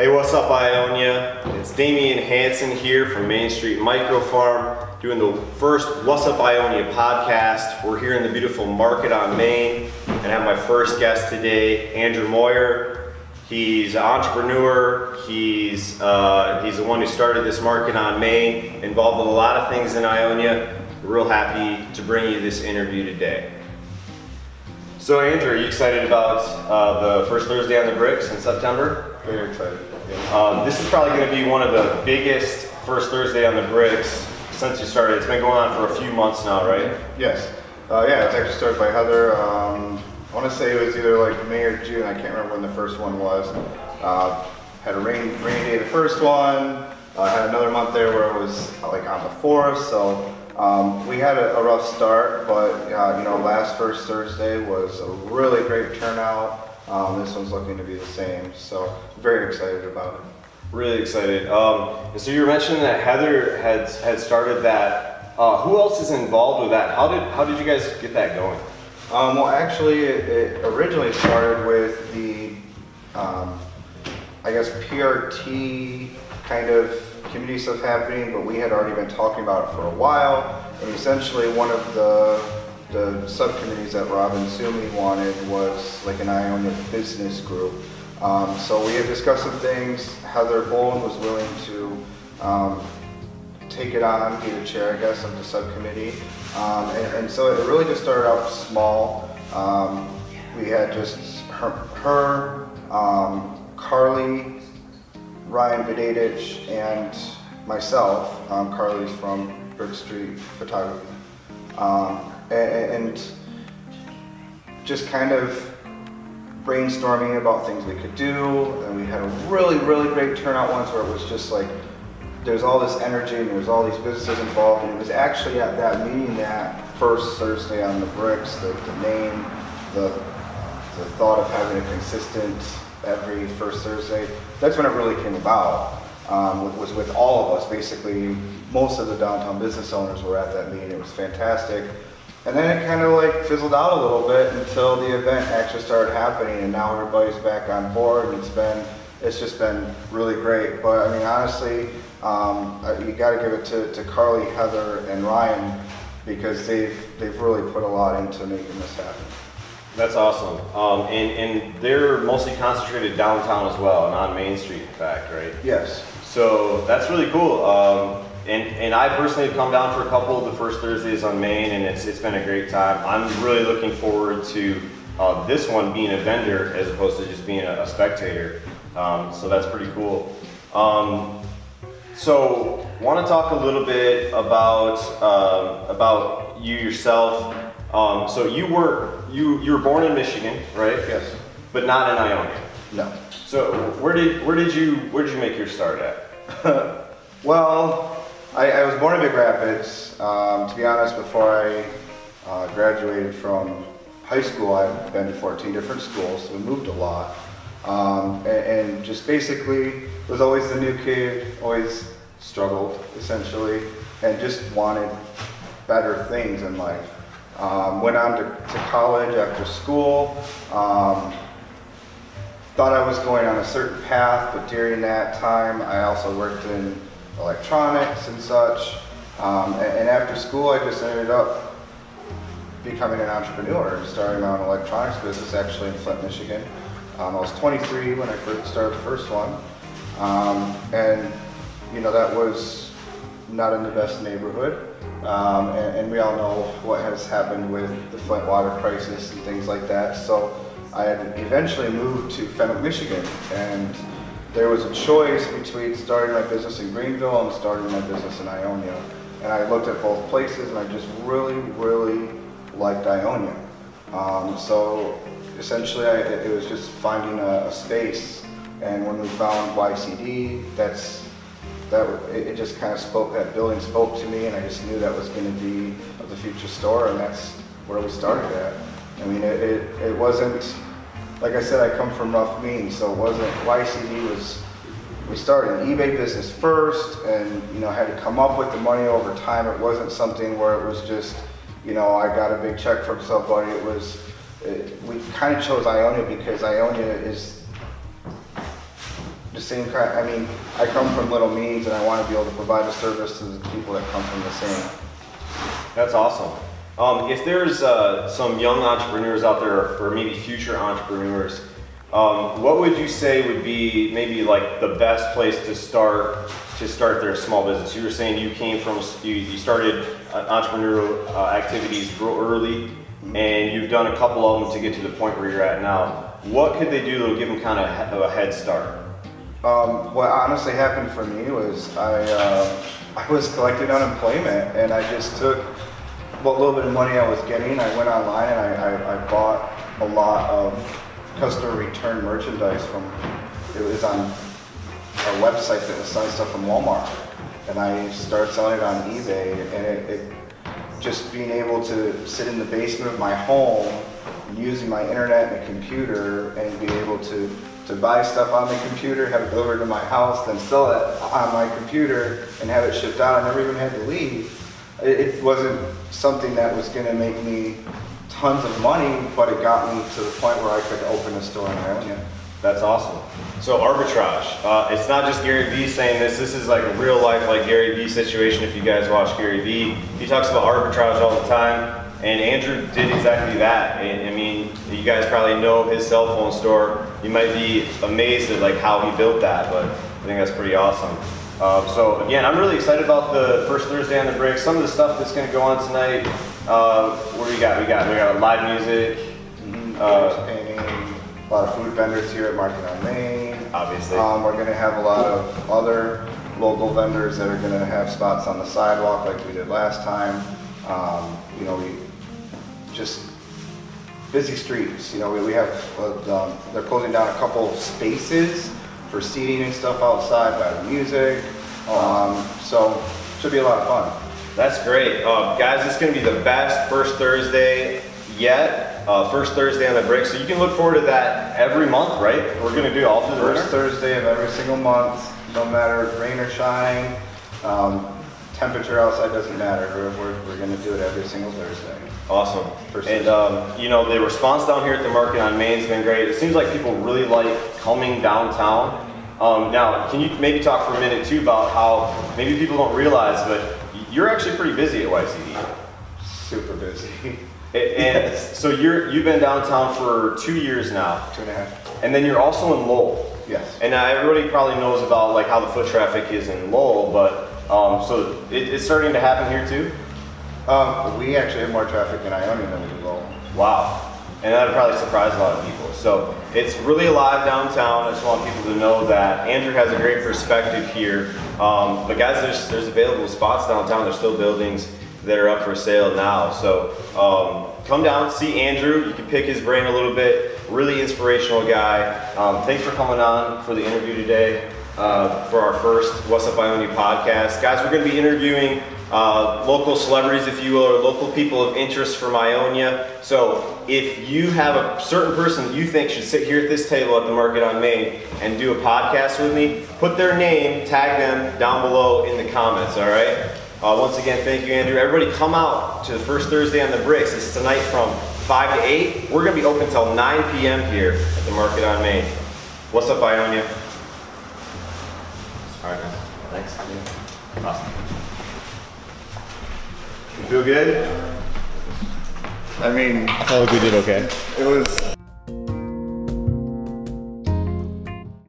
Hey, what's up, Ionia? It's Damian Hanson here from Main Street Micro Farm doing the first What's Up Ionia podcast. We're here in the beautiful market on Main and I have my first guest today, Andrew Mourer. He's an entrepreneur. He's, uh, he's the one who started this market on Main, involved with a lot of things in Ionia. Real happy to bring you this interview today. So Andrew, are you excited about uh, the first Thursday on the bricks in September? Very excited. Um, this is probably going to be one of the biggest first Thursday on the bricks since you started. It's been going on for a few months now, right? Yes. Uh, yeah, it was actually started by Heather. Um, I want to say it was either like May or June. I can't remember when the first one was. Uh, had a rain, rainy day the first one. Uh, had another month there where it was like on the fourth. So um, we had a, a, rough start, but uh, you know, last first Thursday was a really great turnout. Um, this one's looking to be the same, so very excited about it. Really excited. Um, so you were mentioning that Heather had had started that. Uh, who else is involved with that? How did how did you guys get that going? Um, well, actually, it, it, originally started with the, um, I guess PRT kind of community stuff happening, but we had already been talking about it for a while. And essentially, one of the the subcommittees that Robin Sumi wanted was like an Ionia business group. Um, so we had discussed some things. Heather Bowen was willing to um, take it on, be the chair, I guess, of the subcommittee. Um, and, and, so it really just started out small. Um, we had just her, her um, Carly, Ryan Vidadich, and myself. Um, Carly's from Brick Street Photography. Um, and just kind of brainstorming about things we could do. And we had a really, really great turnout once where it was just like, there's all this energy and there's all these businesses involved. And it was actually at that meeting that first Thursday on the bricks, the, the name, the, the thought of having a consistent every first Thursday, that's when it really came about. Um, was with all of us, basically, most of the downtown business owners were at that meeting. It was fantastic. And then it kind of like fizzled out a little bit until the event actually started happening and now everybody's back on board and it's been, it's just been really great. But I mean, honestly, um, you got to give it to, to Carly, Heather, and Ryan because they've, they've really put a lot into making this happen. That's awesome. Um, and, and they're mostly concentrated downtown as well and on Main Street, in fact, right? Yes. So that's really cool. Um, and, and I personally have come down for a couple of the first Thursdays on Main, and it's, it's been a great time. I'm really looking forward to uh, this one being a vendor as opposed to just being a, a spectator. Um, so that's pretty cool. Um, so, want to talk a little bit about uh, about you yourself. Um, so you were you you were born in Michigan, right? Yes. But not in Ionia. No. So where did where did you where did you make your start at? well, I, I, was born in Big Rapids. Um, to be honest, before I uh, graduated from high school, I've been to 14 different schools, so we moved a lot. Um, and, and, just basically was always the new kid, always struggled essentially, and just wanted better things in life. Um, went on to, to, college after school. Um, thought I was going on a certain path, but during that time, I also worked in electronics and such. Um, and, and, after school, I just ended up becoming an entrepreneur and starting my own electronics business actually in Flint, Michigan. Um, I was 23 when I first started the first one. Um, and, you know, that was not in the best neighborhood. Um, and, and, we all know what has happened with the Flint water crisis and things like that. So I had eventually moved to Fenwick, Michigan. And there was a choice between starting my business in Greenville and starting my business in Ionia. And I looked at both places and I just really, really liked Ionia. Um, so essentially I, it was just finding a, a, space. And when we found YCD, that's, that it, it just kind of spoke, that building spoke to me and I just knew that was going to be the future store and that's where we started at. I mean, it, it, it wasn't like I said, I come from rough means, so it wasn't, YCD was, we started an eBay business first and, you know, had to come up with the money over time. It wasn't something where it was just, you know, I got a big check from somebody. It was, it, we kind of chose Ionia because Ionia is the same kind, I mean, I come from little means and I want to be able to provide a service to the people that come from the same. That's awesome. Um, if there's uh, some young entrepreneurs out there, or maybe future entrepreneurs, um, what would you say would be maybe like the best place to start to start their small business? You were saying you came from you, you started uh, entrepreneurial uh, activities real early, and you've done a couple of them to get to the point where you're at now. What could they do that'll give them kind of a head start? Um, what honestly happened for me was I, uh, I was collecting unemployment and I just took what little bit of money I was getting. I went online and I, I, I bought a lot of customer return merchandise from, it was on a website that was selling stuff from Walmart. And I started selling it on eBay and it, it just being able to sit in the basement of my home using my internet and a computer and be able to to buy stuff on the computer, have it delivered to my house, then sell it on my computer and have it shipped out. I never even had to leave. It, wasn't something that was going to make me tons of money, but it got me to the point where I could open a store in Ionia. That's awesome. So arbitrage, uh, it's not just Gary Vee saying this, this is like a real life like Gary Vee situation if you guys watch Gary Vee. He talks about arbitrage all the time. And Andrew did exactly that. I mean, you guys probably know his cell phone store. You might be amazed at like how he built that, but I think that's pretty awesome. Uh, so again, I'm really excited about the first Thursday on the Brick. Some of the stuff that's going to go on tonight. Uh, what do we got? We got we got live music. Mm-hmm. Uh, painting, a lot of food vendors here at Market on Main. Obviously. Um, we're going to have a lot of other local vendors that are going to have spots on the sidewalk like we did last time. Um, you know, we just busy streets. You know, we, we have, uh, um, they're closing down a couple spaces for seating and stuff outside by the music. Um, so should be a lot of fun. That's great. Uh, guys, it's going to be the best first Thursday yet. Uh, first Thursday on the break. So you can look forward to that every month, right? We're going to do all through the First winter? Thursday of every single month, no matter rain or shine. Um, temperature outside doesn't matter. We're, we're, we're going to do it every single Thursday. Awesome. And um, you know, the response down here at the market on Main has been great. It seems like people really like coming downtown. Um, now, can you maybe talk for a minute too about how maybe people don't realize, but you're actually pretty busy at YCD. Super busy. And yes. so you're you've been downtown for two years now. Two and a half. And then you're also in Lowell. Yes. And now everybody probably knows about like how the foot traffic is in Lowell, but um, so it, it's starting to happen here too. Um, we actually have more traffic in Ionia than we do Lowell. Wow. And that would probably surprise a lot of people. So it's really alive downtown. I just want people to know that Andrew has a great perspective here. Um, but guys, there's, there's available spots downtown. There's still buildings that are up for sale now. So um, come down, see Andrew. You can pick his brain a little bit. Really inspirational guy. Um, thanks for coming on for the interview today uh, for our first What's Up Ionia podcast. Guys, we're going to be interviewing uh, local celebrities, if you will, or local people of interest from Ionia. So if you have a certain person that you think should sit here at this table at the Market on Main and do a podcast with me, put their name, tag them down below in the comments, all right? Uh, once again, thank you, Andrew. Everybody come out to the first Thursday on the Bricks. It's tonight from 5 to 8. We're going to be open until 9 p.m. here at the Market on Main. What's up, Ionia? All right, man. Thanks. Awesome. You feel good? I mean, I felt like we did okay. it was